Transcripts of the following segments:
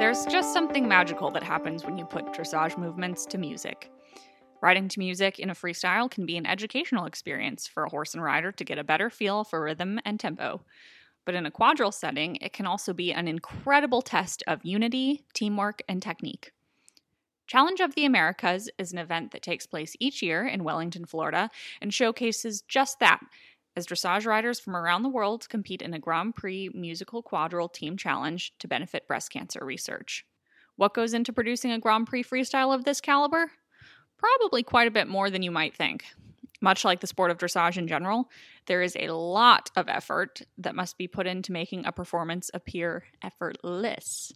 There's just something magical that happens when you put dressage movements to music. Riding to music in a freestyle can be an educational experience for a horse and rider to get a better feel for rhythm and tempo. But in a quadrille setting, it can also be an incredible test of unity, teamwork, and technique. Challenge of the Americas is an event that takes place each year in Wellington, Florida, and showcases just that as dressage riders from around the world compete in a Grand Prix musical quadrille team challenge to benefit breast cancer research. What goes into producing a Grand Prix freestyle of this caliber? Probably quite a bit more than you might think. Much like the sport of dressage in general, there is a lot of effort that must be put into making a performance appear effortless.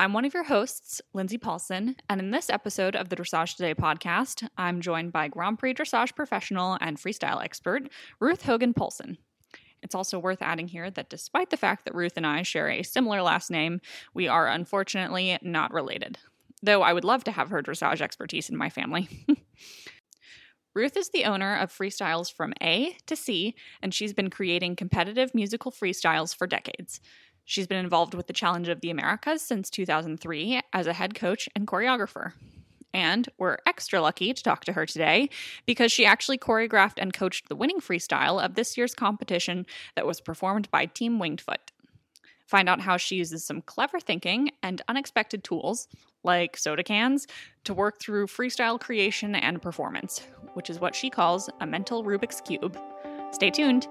I'm one of your hosts, Lindsay Paulson, and in this episode of the Dressage Today podcast, I'm joined by Grand Prix dressage professional and freestyle expert, Ruth Hogan Poulsen. It's also worth adding here that despite the fact that Ruth and I share a similar last name, we are unfortunately not related. Though I would love to have her dressage expertise in my family. Ruth is the owner of Freestyles from A to C, and she's been creating competitive musical freestyles for decades. She's been involved with the Challenge of the Americas since 2003 as a head coach and choreographer. And we're extra lucky to talk to her today because she actually choreographed and coached the winning freestyle of this year's competition that was performed by Team Winged Foot. Find out how she uses some clever thinking and unexpected tools, like soda cans, to work through freestyle creation and performance, which is what she calls a mental Rubik's Cube. Stay tuned.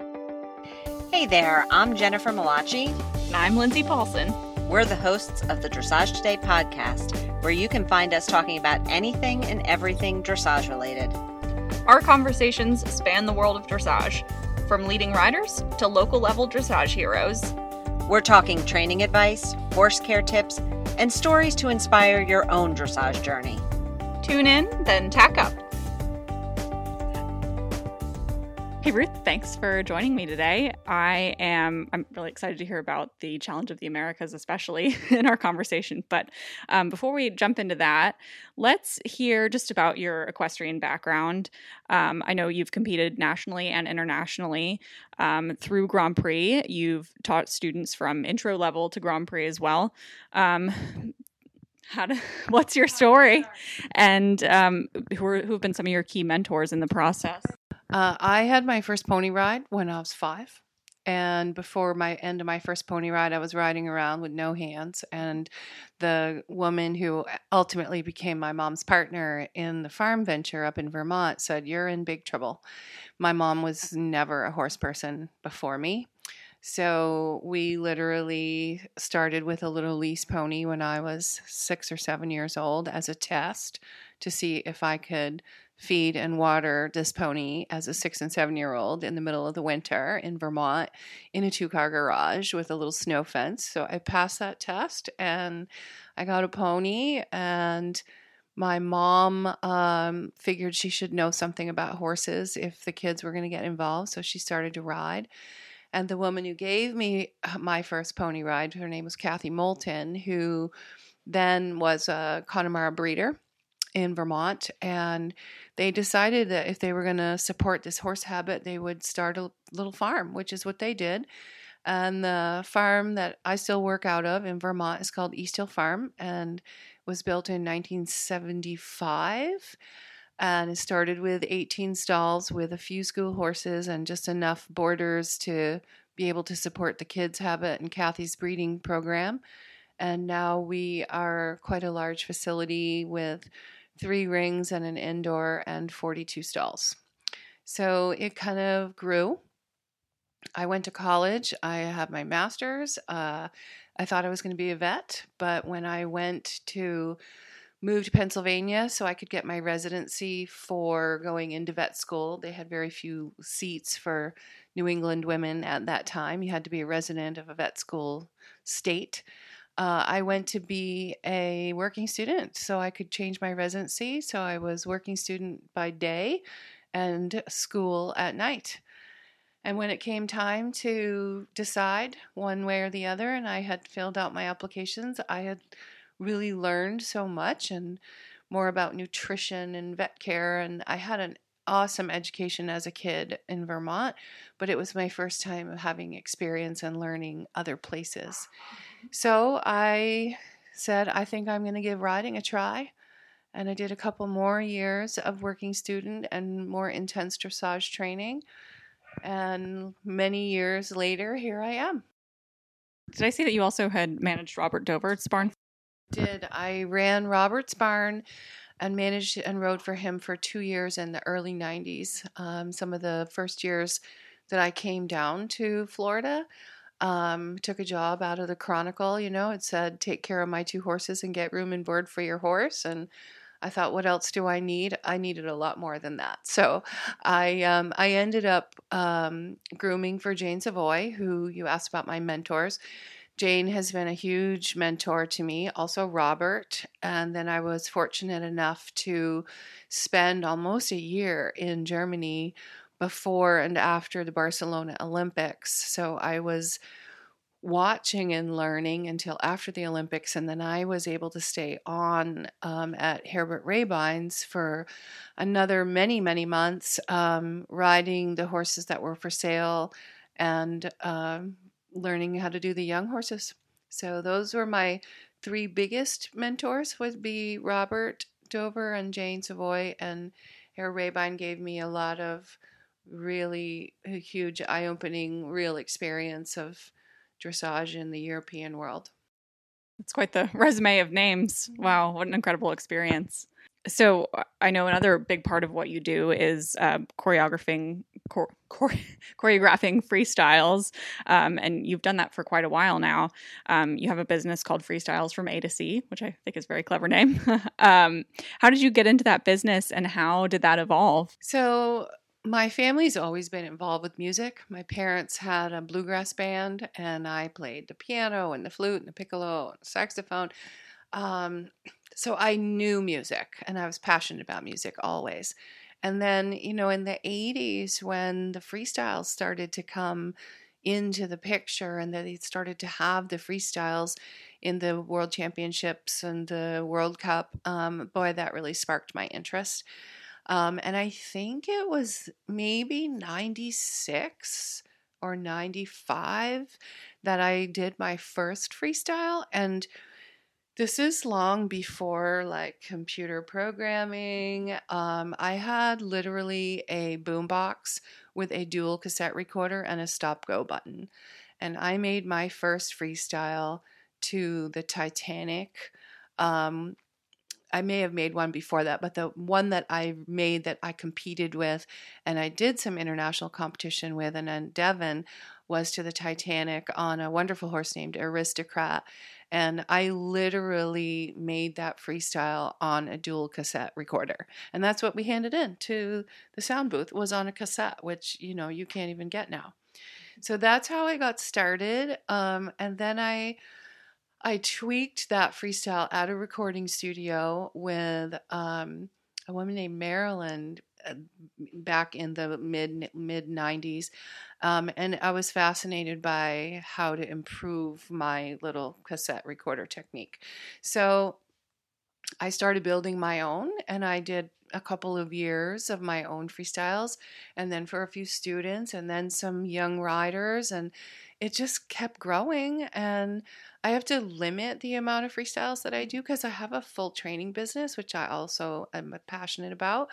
Hey there, I'm Jennifer Mellace. And I'm Lindsay Paulson. We're the hosts of the Dressage Today podcast, where you can find us talking about anything and everything dressage related. Our conversations span the world of dressage, from leading riders to local level dressage heroes. We're talking training advice, horse care tips, and stories to inspire your own dressage journey. Tune in, then tack up. Hey Ruth, thanks for joining me today. I am I'm really excited to hear about the challenge of the Americas, especially in our conversation. But um, before we jump into that, let's hear just about your equestrian background. Um, I know you've competed nationally and internationally um, through Grand Prix. You've taught students from intro level to Grand Prix as well. Um, how to, what's your story, and um, who, are, who have been some of your key mentors in the process? Uh, I had my first pony ride when I was five. And before my end of my first pony ride, I was riding around with no hands. And the woman who ultimately became my mom's partner in the farm venture up in Vermont said, You're in big trouble. My mom was never a horse person before me. So we literally started with a little lease pony when I was six or seven years old as a test to see if I could feed and water this pony as a six and seven year old in the middle of the winter in Vermont in a two car garage with a little snow fence. So I passed that test and I got a pony and my mom um, figured she should know something about horses if the kids were going to get involved. So she started to ride. And the woman who gave me uh, my first pony ride, her name was Kathy Moulton, who then was a Connemara breeder in Vermont, and they decided that if they were going to support this horse habit, they would start a little farm, which is what they did. And the farm that I still work out of in Vermont is called East Hill Farm and was built in 1975. And it started with 18 stalls with a few school horses and just enough boarders to be able to support the kids' habit and Kathy's breeding program. And now we are quite a large facility with three rings and an indoor and 42 stalls. So it kind of grew. I went to college. I have my master's. Uh, I thought I was going to be a vet, but when I went to move to Pennsylvania so I could get my residency for going into vet school, they had very few seats for New England women at that time. You had to be a resident of a vet school state uh, I went to be a working student so I could change my residency. So I was working student by day and school at night. And when it came time to decide one way or the other, and I had filled out my applications, I had really learned so much and more about nutrition and vet care. And I had an awesome education as a kid in Vermont, but it was my first time of having experience and learning other places. So I said, I think I'm going to give riding a try. And I did a couple more years of working student and more intense dressage training. And many years later, here I am. Did I see that you also had managed Robert Dover's barn? Did I ran Robert's barn and managed and rode for him for two years in the early 90s. Um, some of the first years that I came down to Florida, um, took a job out of the Chronicle. You know, it said, take care of my two horses and get room and board for your horse. And I thought, what else do I need? I needed a lot more than that. So I um, I ended up um, grooming for Jane Savoy, who you asked about my mentors. Jane has been a huge mentor to me, also Robert. And then I was fortunate enough to spend almost a year in Germany before and after the Barcelona Olympics. So I was watching and learning until after the Olympics, and then I was able to stay on um, at Herbert Rehbein's for another many, many months, um, riding the horses that were for sale and um, learning how to do the young horses. So those were my three biggest mentors would be Robert Dover and Jane Savoy and Herr Rehbein gave me a lot of really a huge eye-opening real experience of dressage in the European world. It's quite the resume of names. Wow, what an incredible experience. So uh, I know another big part of what you do is uh, choreographing, chore- chore- choreographing freestyles, um, and you've done that for quite a while now. Um, you have a business called Freestyles from A to C, which I think is a very clever name. um, how did you get into that business, and how did that evolve? So my family's always been involved with music. My parents had a bluegrass band, and I played the piano and the flute and the piccolo and the saxophone. Um, so I knew music and I was passionate about music always. And then, you know, in the 80s, when the freestyles started to come into the picture and that they started to have the freestyles in the world championships and the World Cup, um, boy, that really sparked my interest. Um, and I think it was maybe 96 or 95 that I did my first freestyle. And this is long before like computer programming. Um, I had literally a boombox with a dual cassette recorder and a stop go button. And I made my first freestyle to the Titanic. Um, I may have made one before that, but the one that I made that I competed with and I did some international competition with and then Devon was to the Titanic on a wonderful horse named Aristocrat. And I literally made that freestyle on a dual cassette recorder. And that's what we handed in to the sound booth was on a cassette, which, you know, you can't even get now. So that's how I got started. Um, and then I I tweaked that freestyle at a recording studio with um, a woman named Marilyn uh, back in the mid mid 90s um, and i was fascinated by how to improve my little cassette recorder technique. So i started building my own and i did a couple of years of my own freestyles and then for a few students and then some young riders and it just kept growing and I have to limit the amount of freestyles that I do because I have a full training business, which I also am passionate about.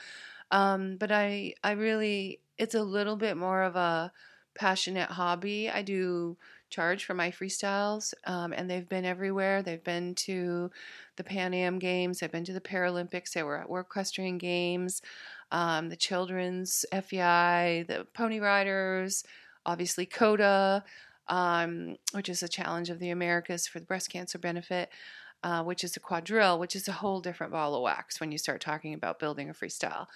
Um, but I, I really, it's a little bit more of a passionate hobby. I do charge for my freestyles, um, and they've been everywhere. They've been to the Pan Am Games, they've been to the Paralympics, they were at Equestrian Games, um, the Children's FEI, the Pony Riders, obviously COTA um, which is a challenge of the Americas for the breast cancer benefit, uh, which is a quadrille, which is a whole different ball of wax when you start talking about building a freestyle.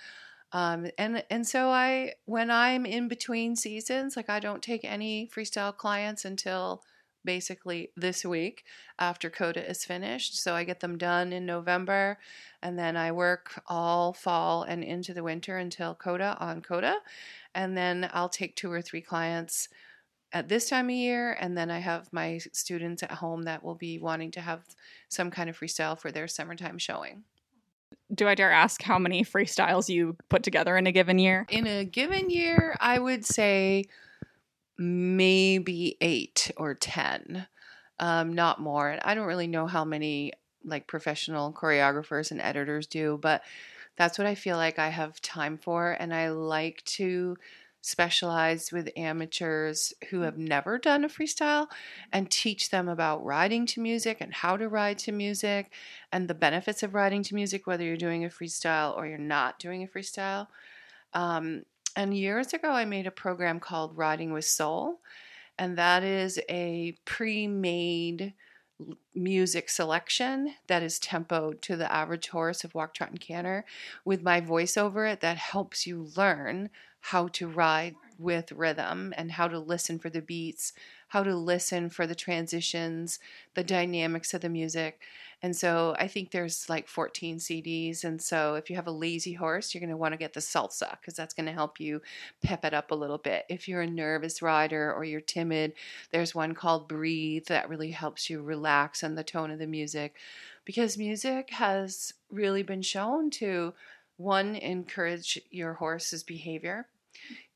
Um, and and so I when I'm in between seasons, like I don't take any freestyle clients until basically this week after COTA is finished. So I get them done in November, and then I work all fall and into the winter until COTA on COTA and then I'll take two or three clients at this time of year, and then I have my students at home that will be wanting to have some kind of freestyle for their summertime showing. Do I dare ask how many freestyles you put together in a given year? In a given year, I would say maybe eight or 10. um, not more. And I don't really know how many like professional choreographers and editors do, but that's what I feel like I have time for. And I like to specialize with amateurs who have never done a freestyle and teach them about riding to music and how to ride to music and the benefits of riding to music, whether you're doing a freestyle or you're not doing a freestyle. Um, and years ago, I made a program called Riding with Soul, and that is a pre made music selection that is tempoed to the average horse of walk, trot, and canter with my voice over it that helps you learn how to ride with rhythm and how to listen for the beats, how to listen for the transitions, the dynamics of the music. And so I think there's like 14 CDs. And so if you have a lazy horse, you're going to want to get the salsa because that's going to help you pep it up a little bit. If you're a nervous rider or you're timid, there's one called Breathe that really helps you relax on the tone of the music because music has really been shown to one encourage your horse's behavior.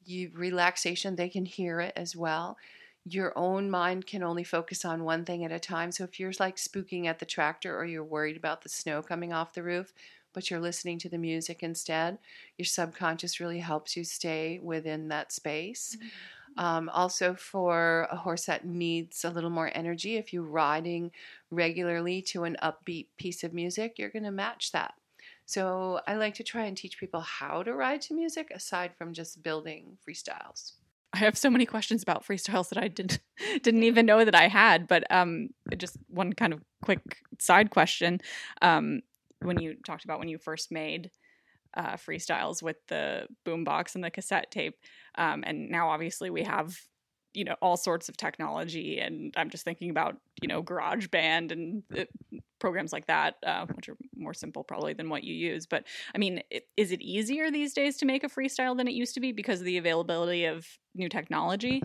You relaxation they can hear it as well. Your own mind can only focus on one thing at a time. So if you're like spooking at the tractor or you're worried about the snow coming off the roof but you're listening to the music instead your subconscious really helps you stay within that space. Mm-hmm. um, also for a horse that needs a little more energy if you're riding regularly to an upbeat piece of music you're going to match that so I like to try and teach people how to ride to music aside from just building freestyles. I have so many questions about freestyles that I didn't didn't even know that I had. But um, just one kind of quick side question: um, when you talked about when you first made uh, freestyles with the boombox and the cassette tape, um, and now obviously we have you know all sorts of technology and i'm just thinking about you know GarageBand and uh, programs like that uh, which are more simple probably than what you use but i mean it, is it easier these days to make a freestyle than it used to be because of the availability of new technology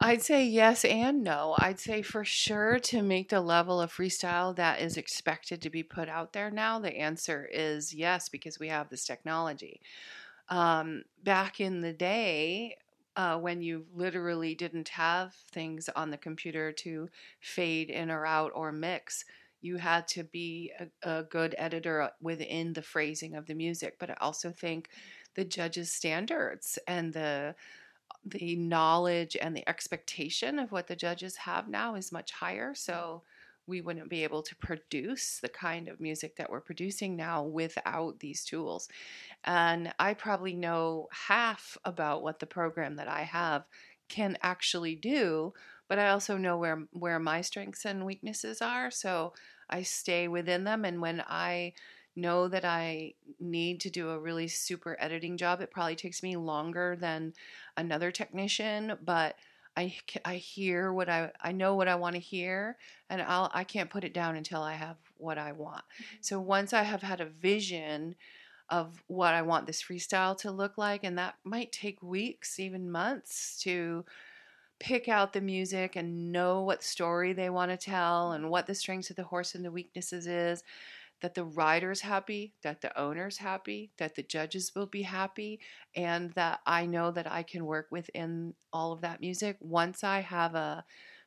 I'd say yes and no. I'd say for sure to make the level of freestyle that is expected to be put out there now, the answer is yes, because we have this technology. Um, back in the day, uh, when you literally didn't have things on the computer to fade in or out or mix. You had to be a, a good editor uh, within the phrasing of the music, but I also think the judges' standards and the the knowledge and the expectation of what the judges have now is much higher. So we wouldn't be able to produce the kind of music that we're producing now without these tools. And I probably know half about what the program that I have can actually do, but I also know where where my strengths and weaknesses are, so I stay within them and when I know that I need to do a really super editing job, it probably takes me longer than another technician, but I, I hear what I I know what I want to hear and I'll I can't put it down until I have what I want. Mm-hmm. So once I have had a vision of what I want this freestyle to look like and that might take weeks, even months to pick out the music and know what story they want to tell and what the strengths of the horse and the weaknesses is that the rider's happy, that the owner's happy, that the judges will be happy, and that I know that I can work within all of that music. Once I have a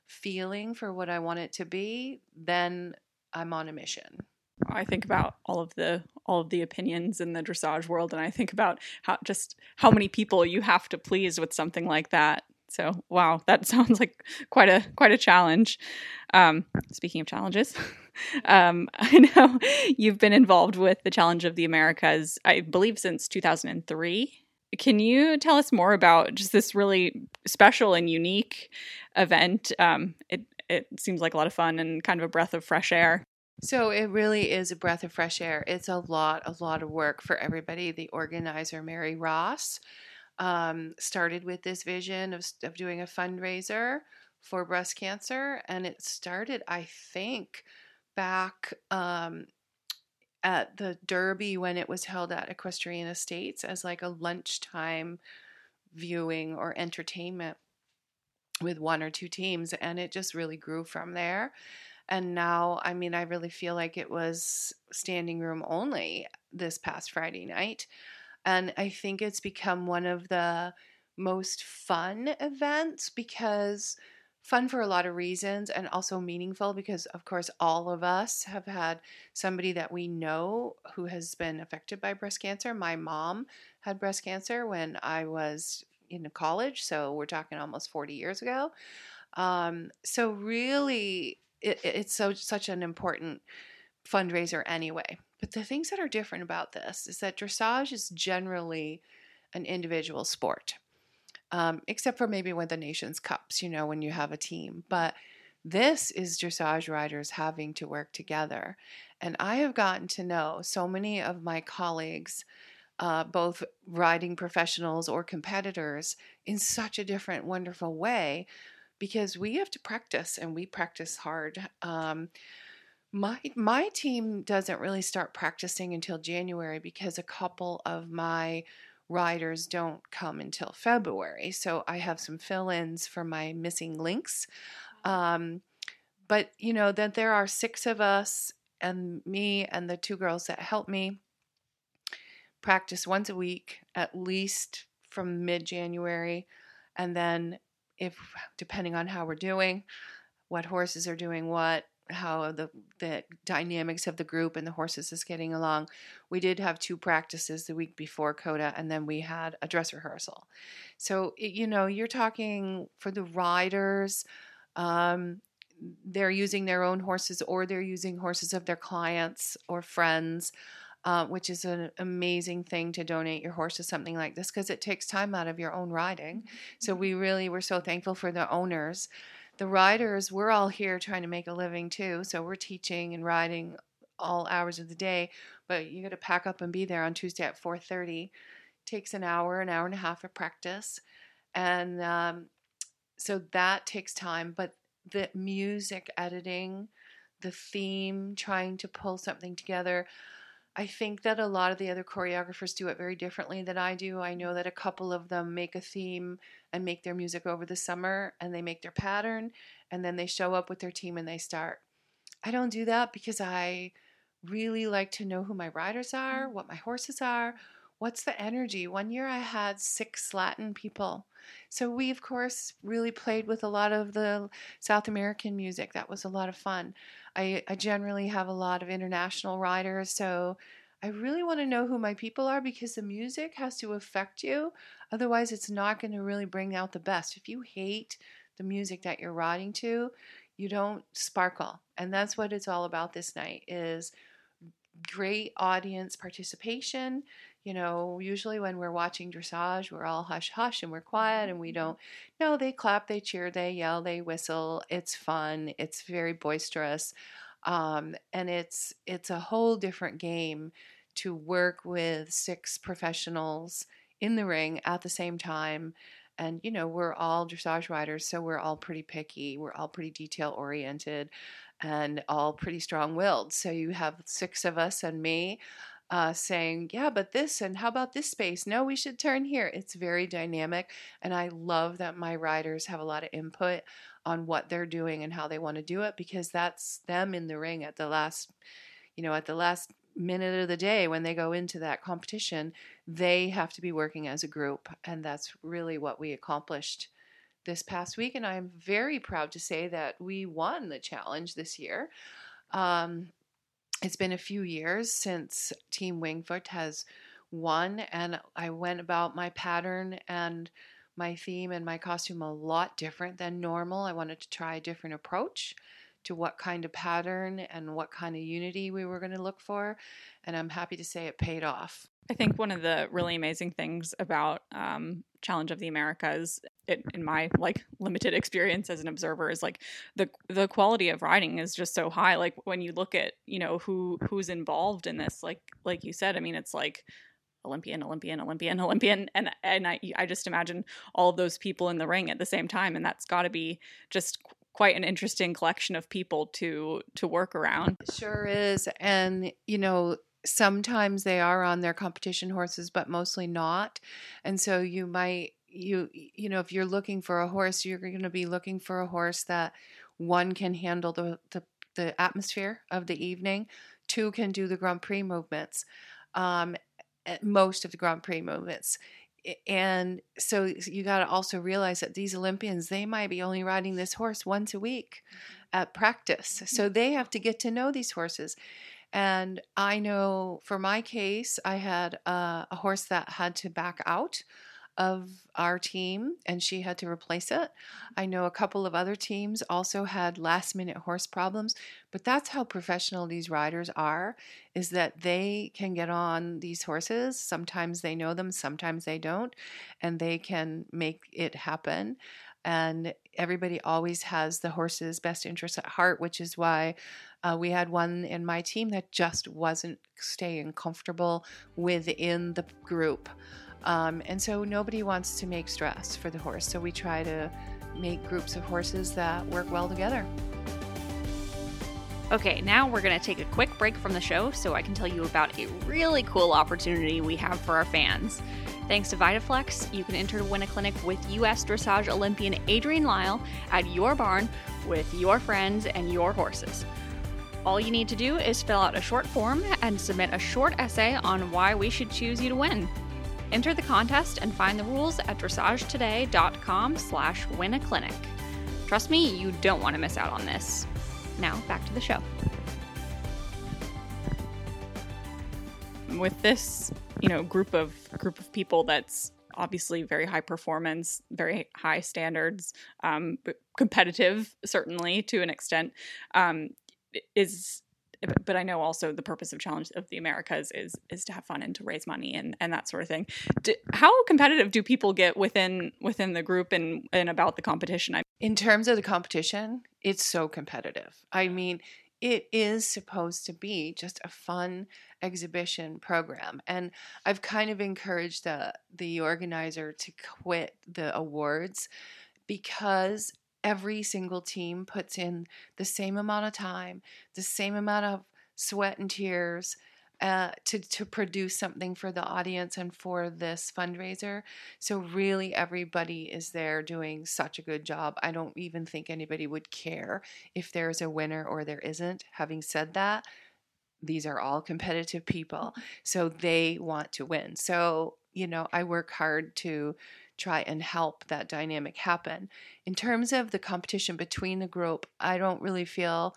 feeling for what I want it to be, then I'm on a mission. I think about all of the all of the opinions in the dressage world and I think about how just how many people you have to please with something like that. So wow, that sounds like quite a quite a challenge. Um, speaking of challenges, um, I know you've been involved with the Challenge of the Americas, I believe, since 2003. Can you tell us more about just this really special and unique event? Um, it it seems like a lot of fun and kind of a breath of fresh air. So it really is a breath of fresh air. It's a lot, a lot of work for everybody. The organizer, Mary Ross, um, started with this vision of, of doing a fundraiser for breast cancer. And it started, I think, back um, at the Derby when it was held at Equestrian Estates as like a lunchtime viewing or entertainment with one or two teams. And it just really grew from there. And now, I mean, I really feel like it was standing room only this past Friday night. And I think it's become one of the most fun events because fun for a lot of reasons and also meaningful because of course all of us have had somebody that we know who has been affected by breast cancer. My mom had breast cancer when i was in college so we're talking almost 40 years ago. Um, so really it, it's so such an important fundraiser anyway but the things that are different about this is that dressage is generally an individual sport um, except for maybe when the nation's cups, you know, when you have a team. But this is dressage riders having to work together. And I have gotten to know so many of my colleagues, uh, both riding professionals or competitors, in such a different, wonderful way because we have to practice and we practice hard. Um, my my team doesn't really start practicing until January because a couple of my riders don't come until February. So I have some fill ins for my missing links. Um, but, you know, that there are six of us and me and the two girls that help me practice once a week, at least from mid January. And then, if depending on how we're doing, what horses are doing what, how the the dynamics of the group and the horses is getting along. We did have two practices the week before COTA, and then we had a dress rehearsal. So you know, you're talking for the riders. Um, they're using their own horses, or they're using horses of their clients or friends. Uh, which is an amazing thing to donate your horse to something like this because it takes time out of your own riding. So we really were so thankful for the owners the riders, we're all here trying to make a living too. So we're teaching and riding all hours of the day, but you got to pack up and be there on Tuesday at 4:30. Takes an hour, an hour and a half of practice, and um, so that takes time. But the music editing, the theme, trying to pull something together. I think that a lot of the other choreographers do it very differently than I do. I know that a couple of them make a theme and make their music over the summer and they make their pattern and then they show up with their team and they start. I don't do that because I really like to know who my riders are, mm. what my horses are, what's the energy. One year I had six Latin people. So we, of course, really played with a lot of the South American music. That was a lot of fun. I, I generally have a lot of international riders, so I really want to know who my people are because the music has to affect you. Otherwise, it's not going to really bring out the best. If you hate the music that you're riding to, you don't sparkle. And that's what it's all about this night is great audience participation. You know, usually when we're watching dressage, we're all hush hush and we're quiet and we mm-hmm. don't. No, they clap, they cheer, they yell, they whistle. It's fun. It's very boisterous um, and it's it's a whole different game to work with six professionals in the ring at the same time and you know we're all dressage riders so we're all pretty picky we're all pretty detail oriented and all pretty strong willed so you have six of us and me uh, saying yeah but this and how about this space? No we should turn here. It's very dynamic and i love that my riders have a lot of input on what they're doing and how they want to do it because that's them in the ring at the last you know at the last minute of the day when they go into that competition they have to be working as a group and that's really what we accomplished this past week and i'm very proud to say that we won the challenge this year. Um, it's been a few years since team Winged Foot has won and i went about my pattern and my theme and my costume a lot different than normal. I wanted to try a different approach to what kind of pattern and what kind of unity we were going to look for. And I'm happy to say it paid off. I think one of the really amazing things about um, Challenge of the Americas, it, in my like limited experience as an observer, is like the the quality of writing is just so high. Like when you look at you know who who's involved in this, like like you said, I mean, it's like Olympian, Olympian, Olympian, Olympian, and and I I just imagine all of those people in the ring at the same time, and that's got to be just quite an interesting collection of people to to work around. It sure is, and you know sometimes they are on their competition horses, but mostly not, and so you might you you know if you're looking for a horse, you're going to be looking for a horse that one can handle the the, the atmosphere of the evening, two can do the Grand Prix movements. Um, most of the Grand Prix movements. And so you got to also realize that these Olympians, they might be only riding this horse once a week mm-hmm. at practice. So mm-hmm. they have to get to know these horses. And I know for my case, I had a, a horse that had to back out of our team and she had to replace it. I know a couple of other teams also had last minute horse problems, but that's how professional these riders are is that they can get on these horses. Sometimes they know them, sometimes they don't, and they can make it happen. And everybody always has the horse's best interest at heart, which is why uh, we had one in my team that just wasn't staying comfortable within the group. Um, and so nobody wants to make stress for the horse. So we try to make groups of horses that work well together. Okay, now we're going to take a quick break from the show so I can tell you about a really cool opportunity we have for our fans. Thanks to VitaFlex, you can enter to win a clinic with U.S. Dressage Olympian Adrienne Lyle at your barn with your friends and your horses. All you need to do is fill out a short form and submit a short essay on why we should choose you to win. Enter the contest and find the rules at dressagetoday.com slash win a clinic. Trust me, you don't want to miss out on this. Now, back to the show. With this, you know, group of group of people that's obviously very high performance, very high standards, um, competitive certainly to an extent, um, is but I know also the purpose of Challenge of the Americas is is to have fun and to raise money and, and that sort of thing. Do, how competitive do people get within within the group and and about the competition? I- In terms of the competition, it's so competitive. I mean, it is supposed to be just a fun exhibition program and i've kind of encouraged the the organizer to quit the awards because every single team puts in the same amount of time, the same amount of sweat and tears uh, to, to produce something for the audience and for this fundraiser. So, really, everybody is there doing such a good job. I don't even think anybody would care if there's a winner or there isn't. Having said that, these are all competitive people, so they want to win. So, you know, I work hard to try and help that dynamic happen. In terms of the competition between the group, I don't really feel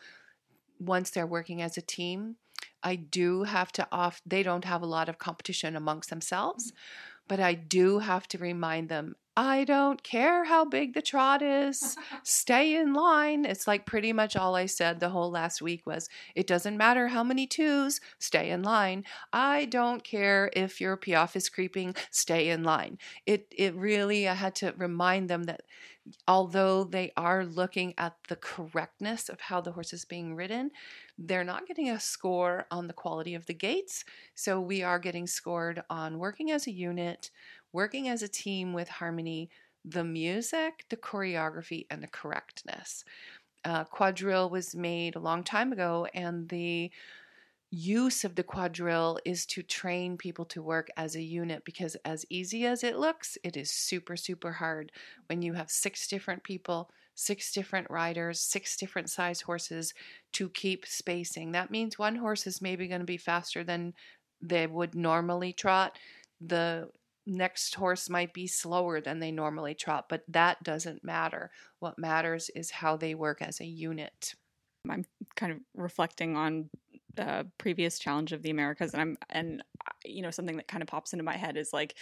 once they're working as a team, I do have to off they don't have a lot of competition amongst themselves, but I do have to remind them I don't care how big the trot is. Stay in line. It's like pretty much all I said the whole last week was it doesn't matter how many twos, stay in line. I don't care if your piaffe is creeping, stay in line. It it really I had to remind them that although they are looking at the correctness of how the horse is being ridden, they're not getting a score on the quality of the gaits. So we are getting scored on working as a unit, working as a team with harmony, the music, the choreography, and the correctness. Uh, quadrille was made a long time ago, and the use of the quadrille is to train people to work as a unit because, as easy as it looks, it is super, super hard when you have six different people, six different riders, six different size horses to keep spacing. That means one horse is maybe going to be faster than they would normally trot. The next horse might be slower than they normally trot, but that doesn't matter. What matters is how they work as a unit. I'm kind of reflecting on uh, previous challenge of the Americas, and I'm and uh, you know something that kind of pops into my head is like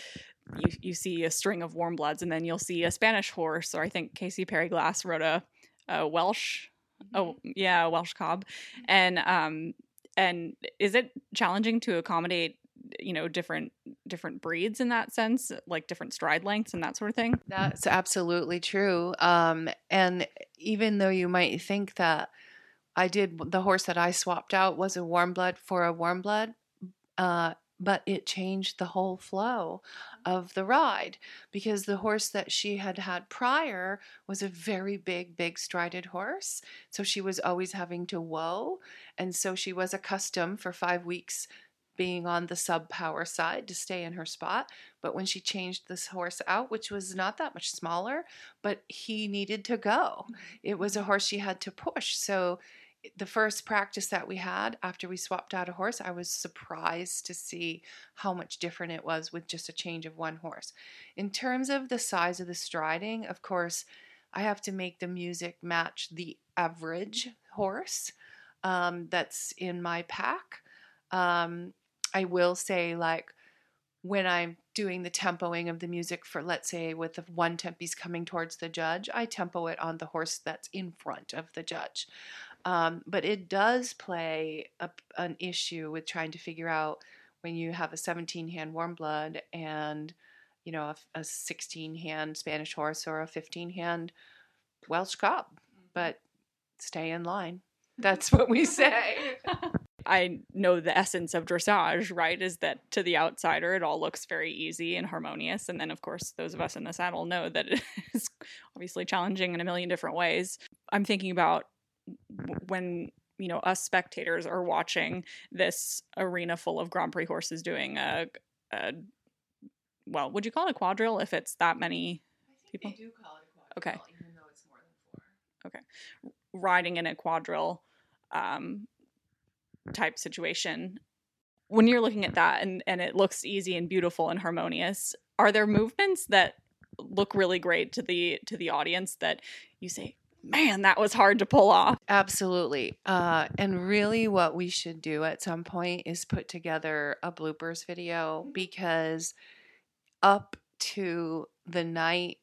you you see a string of warm bloods, and then you'll see a Spanish horse, or I think Kasey Perry Glass rode a, a Welsh, oh yeah, a Welsh cob, and um and is it challenging to accommodate you know different different breeds in that sense like different stride lengths and that sort of thing that's absolutely true um and even though you might think that i did the horse that i swapped out was a warm blood for a warm blood uh but it changed the whole flow of the ride because the horse that she had had prior was a very big, big strided horse. So she was always having to whoa. And so she was accustomed for five weeks being on the sub power side to stay in her spot. But when she changed this horse out, which was not that much smaller, but he needed to go, it was a horse she had to push. So the first practice that we had after we swapped out a horse, I was surprised to see how much different it was with just a change of one horse. In terms of the size of the striding, of course, I have to make the music match the average horse um, that's in my pack. Um, I will say, like, when I'm doing the tempoing of the music for, let's say, with the one tempi's coming towards the judge, I tempo it on the horse that's in front of the judge. Um, but it does play a, an issue with trying to figure out when you have a 17 hand warm blood and you know a, a 16 hand Spanish horse or a 15 hand Welsh cob. But stay in line. That's what we say. I know the essence of dressage, right? Is that to the outsider, it all looks very easy and harmonious. And then, of course, those of us in the saddle know that it is obviously challenging in a million different ways. I'm thinking about when you know us spectators are watching this arena full of Grand Prix horses doing a, a well, would you call it a quadrille if it's that many people? They do call it a Okay. even though it's more than four. riding in a quadrille um, type situation. When you're looking at that and, and it looks easy and beautiful and harmonious, are there movements that look really great to the to the audience that you say, man, that was hard to pull off? Absolutely. Uh, and really, what we should do at some point is put together a bloopers video because up to the night,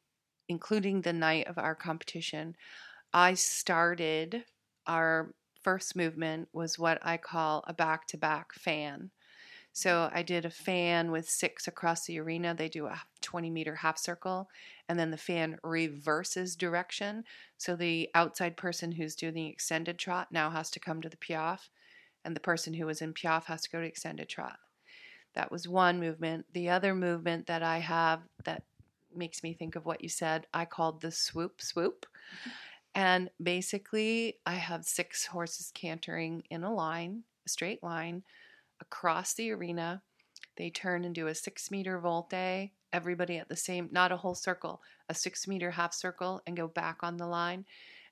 including the night of our competition, I started our first movement was what I call a back to back fan. So I did a fan with six across the arena. They do a 20 meter half circle, and then the fan reverses direction. So the outside person who's doing the extended trot now has to come to the piaffe, and the person who was in piaffe has to go to extended trot. That was one movement. The other movement that I have that makes me think of what you said, I called the swoop swoop. Mm-hmm. And basically, I have six horses cantering in a line, a straight line, across the arena. They turn and do a six meter volte, everybody at the same, not a whole circle, a six meter half circle, and go back on the line.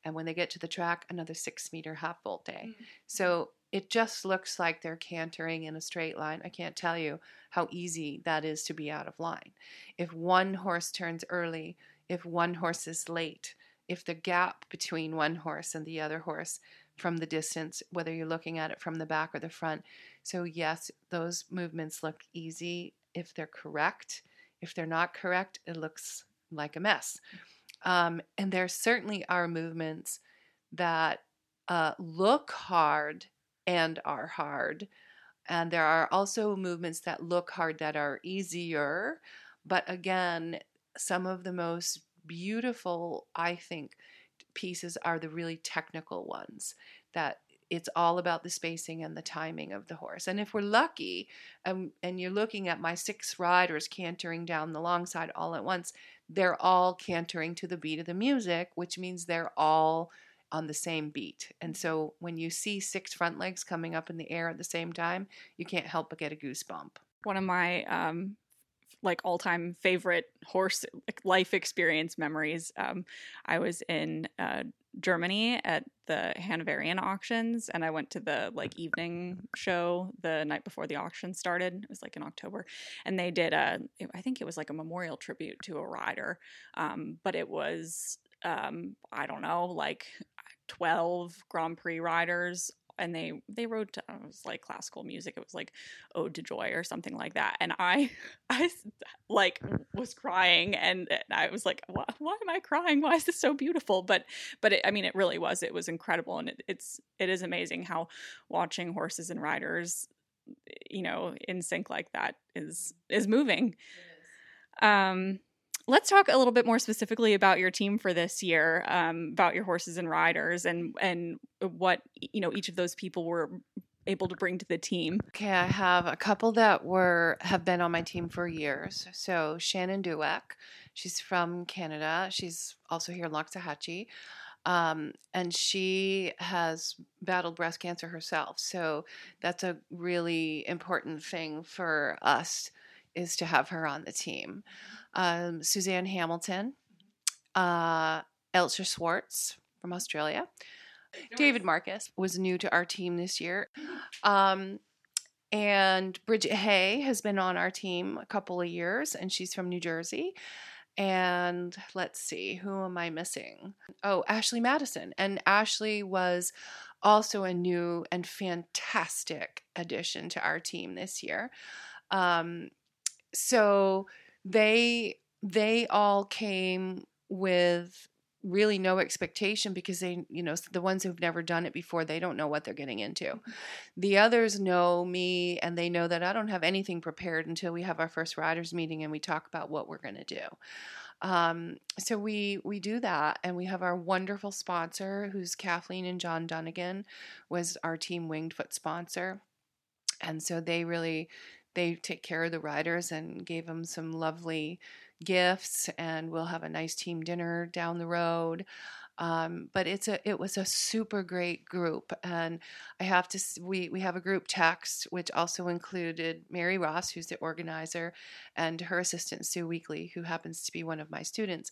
And when they get to the track, another six meter half volte. Mm. So it just looks like they're cantering in a straight line. I can't tell you how easy that is to be out of line. If one horse turns early, if one horse is late, if the gap between one horse and the other horse from the distance, whether you're looking at it from the back or the front. So, yes, those movements look easy if they're correct. If they're not correct, it looks like a mess. Um, and there certainly are movements that uh, look hard and are hard. And there are also movements that look hard that are easier. But again, some of the most beautiful, I think, pieces are the really technical ones that it's all about the spacing and the timing of the horse. And if we're lucky, um, and you're looking at my six riders cantering down the long side all at once, they're all cantering to the beat of the music, which means they're all on the same beat. And so when you see six front legs coming up in the air at the same time, you can't help but get a goosebump. One of my um, like all time favorite horse life experience memories. Um, I was in uh, Germany at the Hanoverian auctions, and I went to the like evening show the night before the auction started. It was like in October, and they did a I think it was like a memorial tribute to a rider, um, but it was um, I don't know like. 12 Grand Prix riders and they they to, it was like classical music. It was like ode to joy or something like that. And i i like was crying and, and i was like why, why, am i crying? Why is this so beautiful? But but it, i mean it really was it was incredible. And it, it's it is amazing how watching horses and riders you know in sync like that is is moving. Um let's talk a little bit more specifically about your team for this year, um, about your horses and riders, and and what you know each of those people were able to bring to the team. Okay, I have a couple that were have been on my team for years. So Shannon Dueck, she's from Canada. She's also here in Loxahatchee. Um, and she has battled breast cancer herself. So that's a really important thing for us is to have her on the team um, Suzanne Hamilton, uh, Elsa Schwartz from Australia, David Marcus was new to our team this year. Um, and Bridget Hay has been on our team a couple of years, and she's from New Jersey. And let's see, who am I missing? Oh, Ashley Madison. And Ashley was also a new and fantastic addition to our team this year. Um, so they they all came with really no expectation because they, you know, the ones who've never done it before, they don't know what they're getting into. Mm-hmm. The others know me and they know that I don't have anything prepared until we have our first riders meeting and we talk about what we're going to do. Um, so we we do that, and we have our wonderful sponsor, who's Kathleen and John Dunnigan, was our team Winged Foot sponsor, and so they really they take care of the riders and gave them some lovely gifts, and we'll have a nice team dinner down the road. Um, but it's a it was a super great group, and I have to we we have a group text which also included Mary Ross, who's the organizer, and her assistant Sue Weekly, who happens to be one of my students.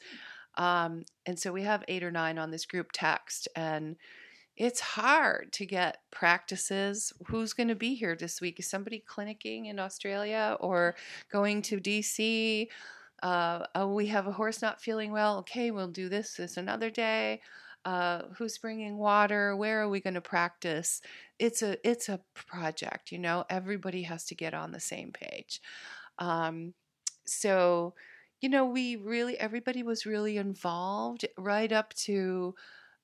Um, and so we have eight or nine on this group text, and it's hard to get practices. Who's going to be here this week? Is somebody clinicking in Australia or going to DC? Uh, oh, we have a horse not feeling well. Okay, we'll do this this another day. Uh, who's bringing water? Where are we going to practice? It's a it's a project, you know. Everybody has to get on the same page. Um, so, you know, we really everybody was really involved right up to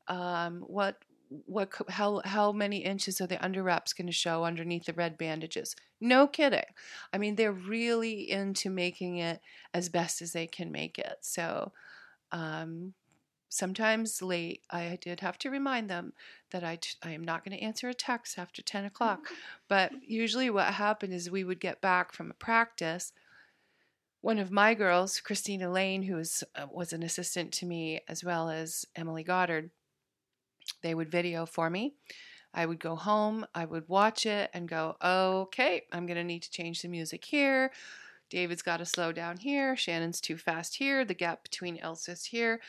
um, what what how how many inches are the under wraps going to show underneath the red bandages? No kidding. I mean they're really into making it as best as they can make it. So um, sometimes late i did have to remind them that I, t- I am not going to answer a text after 10 o'clock. But usually what happened is we would get back from a practice. One of my girls christina lane who was, uh, was an assistant to me as well as emily goddard they would video for me. I would go home, I would watch it and go, okay, I'm going to need to change the music here. David's got to slow down here. Shannon's too fast here. The gap between Elsa's here.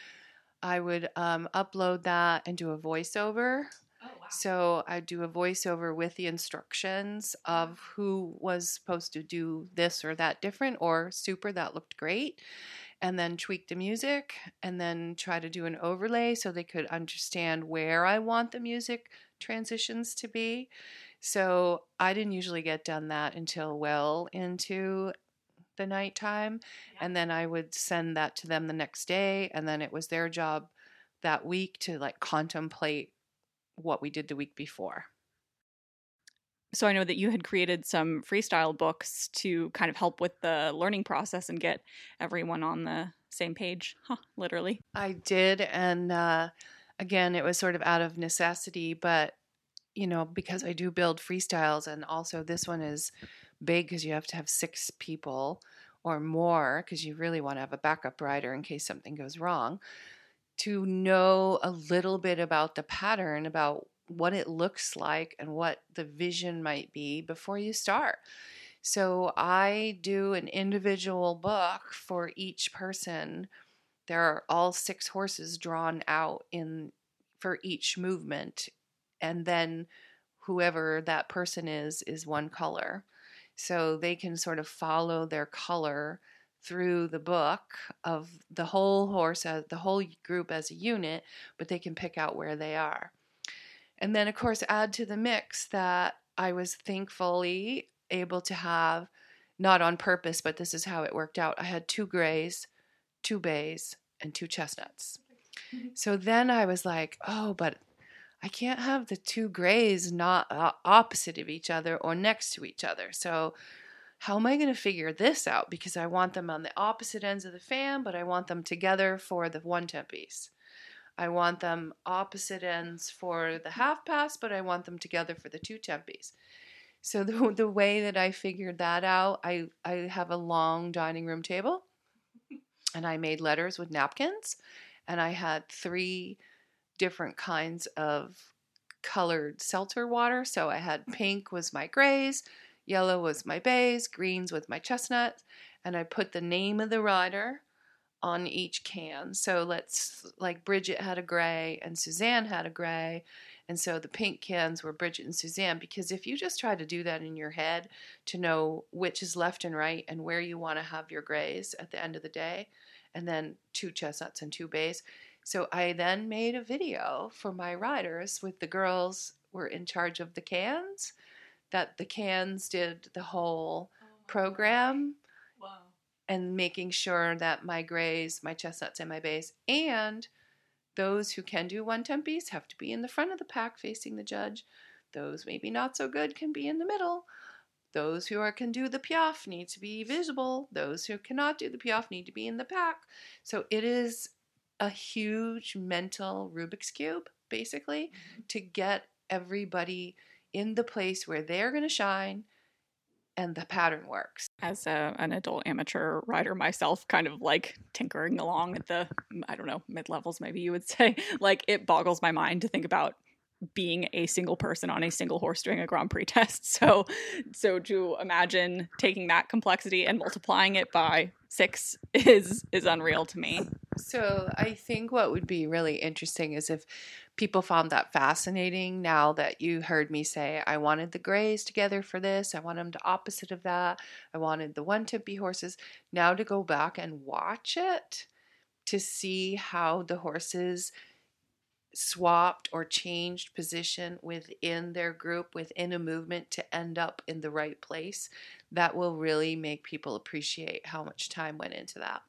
I would um, upload that and do a voiceover. Oh, wow. So I do a voiceover with the instructions of who was supposed to do this or that different or super that looked great and then tweak the music and then try to do an overlay so they could understand where I want the music transitions to be. So I didn't usually get done that until well into the nighttime. Yeah. And then I would send that to them the next day. And then it was their job that week to like contemplate what we did the week before so I know that you had created some freestyle books to kind of help with the learning process and get everyone on the same page, huh, literally. I did, and uh, again, it was sort of out of necessity, but you know, because I do build freestyles, and also this one is big because you have to have six people or more because you really want to have a backup rider in case something goes wrong. To know a little bit about the pattern, about what it looks like and what the vision might be before you start. So I do an individual book for each person. There are all six horses drawn out in for each movement and then whoever that person is is one color. So they can sort of follow their color through the book of the whole horse, uh, the whole group as a unit, but they can pick out where they are. And then, of course, add to the mix that I was thankfully able to have, not on purpose, but this is how it worked out. I had two grays, two bays, and two chestnuts. Mm-hmm. So then I was like, oh, but I can't have the two grays not uh, opposite of each other or next to each other. So how am I going to figure this out? Because I want them on the opposite ends of the fan, but I want them together for the one temp piece. I want them opposite ends for the half pass, but I want them together for the two tempies. So the, the way that I figured that out, I, I have a long dining room table and I made letters with napkins and I had three different kinds of colored seltzer water. So I had pink was my grays, yellow was my bays, greens with my chestnuts, and I put the name of the rider on each can. So let's like Bridget had a gray and Suzanne had a gray. And so the pink cans were Bridget and Suzanne because if you just try to do that in your head to know which is left and right and where you want to have your grays at the end of the day, and then two chestnuts and two bays. So I then made a video for my riders with the girls were in charge of the cans, that the cans did the whole program Wow. And making sure that my grays, my chestnuts, and my bays, and those who can do one tempies have to be in the front of the pack facing the judge. Those maybe not so good can be in the middle. Those who are, can do the piaffe need to be visible. Those who cannot do the piaffe need to be in the pack. So it is a huge mental Rubik's Cube, basically, mm-hmm. to get everybody in the place where they're going to shine and the pattern works. As a, an adult amateur rider myself, kind of like tinkering along at the, I don't know, mid levels, maybe you would say, like it boggles my mind to think about being a single person on a single horse doing a Grand Prix test. So, so to imagine taking that complexity and multiplying it by six is is unreal to me. So I think what would be really interesting is if people found that fascinating now that you heard me say I wanted the grays together for this, I want them to opposite of that, I wanted the one tempi horses. Now to go back and watch it to see how the horses swapped or changed position within their group, within a movement to end up in the right place, that will really make people appreciate how much time went into that.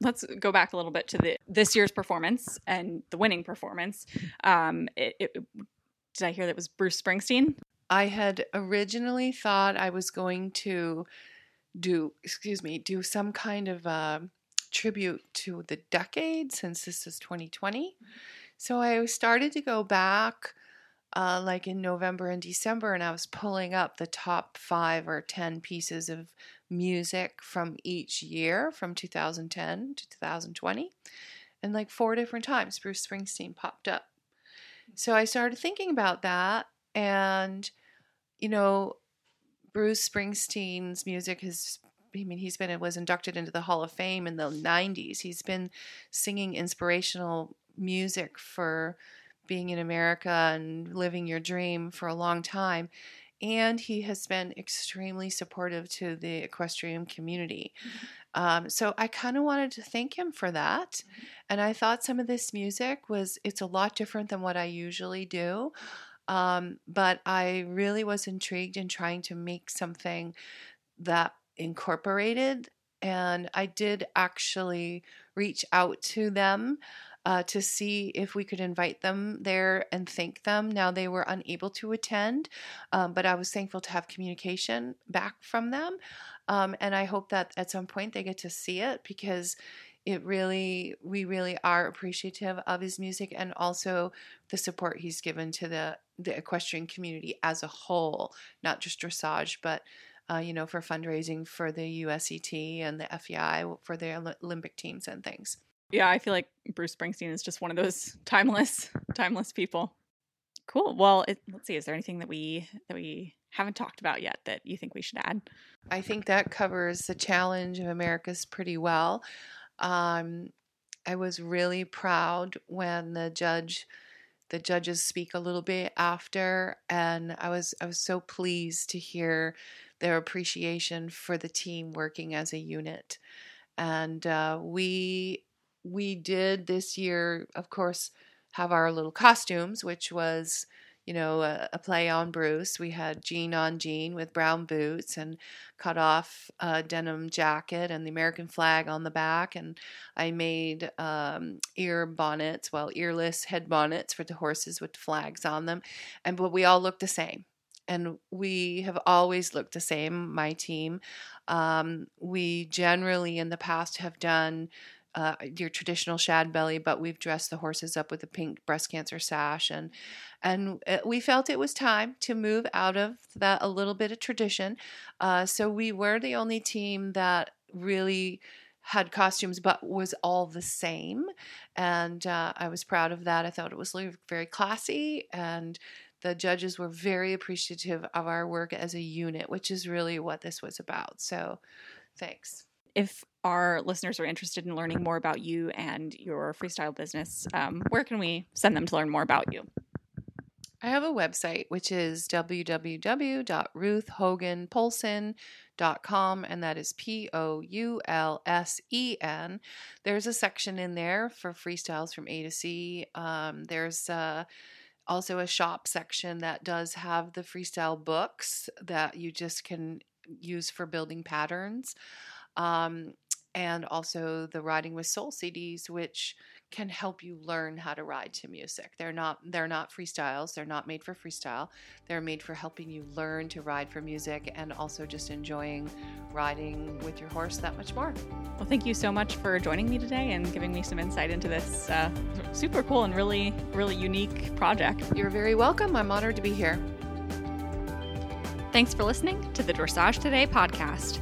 Let's go back a little bit to the this year's performance and the winning performance. Um, it, it, did I hear that was Bruce Springsteen? I had originally thought I was going to do, excuse me, do some kind of uh, tribute to the decade since this is 2020. So I started to go back uh, like in November and December, and I was pulling up the top five or 10 pieces of music from each year from 2010 to 2020. And like four different times, Bruce Springsteen popped up. So I started thinking about that. And, you know, Bruce Springsteen's music has I mean, he's been was inducted into the Hall of Fame in the '90s. He's been singing inspirational music for being in America and living your dream for a long time. And he has been extremely supportive to the equestrian community. Mm-hmm. Um, so I kind of wanted to thank him for that. Mm-hmm. And I thought some of this music was, it's a lot different than what I usually do. Um, but I really was intrigued in trying to make something that incorporated. And I did actually reach out to them uh, to see if we could invite them there and thank them. Now they were unable to attend, um, but I was thankful to have communication back from them. Um, and I hope that at some point they get to see it because it really, we really are appreciative of his music and also the support he's given to the, the equestrian community as a whole, not just dressage, but uh, you know, for fundraising for the USET and the FEI for their Olympic teams and things. Yeah, I feel like Bruce Springsteen is just one of those timeless, timeless people. Cool. Well, it, let's see. Is there anything that we that we haven't talked about yet that you think we should add? I think that covers the challenge of Americas pretty well. Um, I was really proud when the judge, the judges speak a little bit after, and I was I was so pleased to hear their appreciation for the team working as a unit. And uh, we we did this year, of course, have our little costumes, which was, you know, a, a play on Bruce. We had Jean on Jean with brown boots and cut off uh, denim jacket and the American flag on the back. And I made um, ear bonnets, well, earless head bonnets for the horses with flags on them. And but we all looked the same and we have always looked the same, my team. Um, we generally in the past have done uh, your traditional shad belly, but we've dressed the horses up with a pink breast cancer sash, and and uh, we felt it was time to move out of that a little bit of tradition. Uh, so we were the only team that really had costumes, but was all the same, and uh, I was proud of that. I thought it was very classy and. The judges were very appreciative of our work as a unit, which is really what this was about. So, thanks if our listeners are interested in learning more about you and your freestyle business, um, where can we send them to learn more about you? I have a website which is www.ruthhoganpoulsen.com and that is P O U L S E N. There's a section in there for freestyles from A to C. Um, there's uh, also a shop section that does have the freestyle books that you just can use for building patterns. Um, and also the Riding with Soul CDs, which can help you learn how to ride to music. They're not they're not freestyles. They're not made for freestyle. They're made for helping you learn to ride for music and also just enjoying riding with your horse that much more. Well, thank you so much for joining me today and giving me some insight into this uh, super cool and really really unique project. You're very welcome. I'm honored to be here. Thanks for listening to the Dressage Today podcast.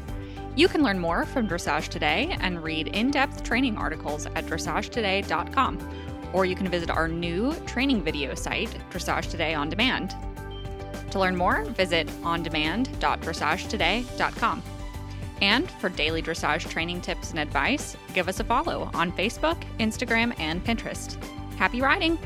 You can learn more from Dressage Today and read in depth training articles at dressagetoday.com, or you can visit our new training video site, Dressage Today On Demand. To learn more, visit ondemand.dressagetoday.com. And for daily dressage training tips and advice, give us a follow on Facebook, Instagram, and Pinterest. Happy riding!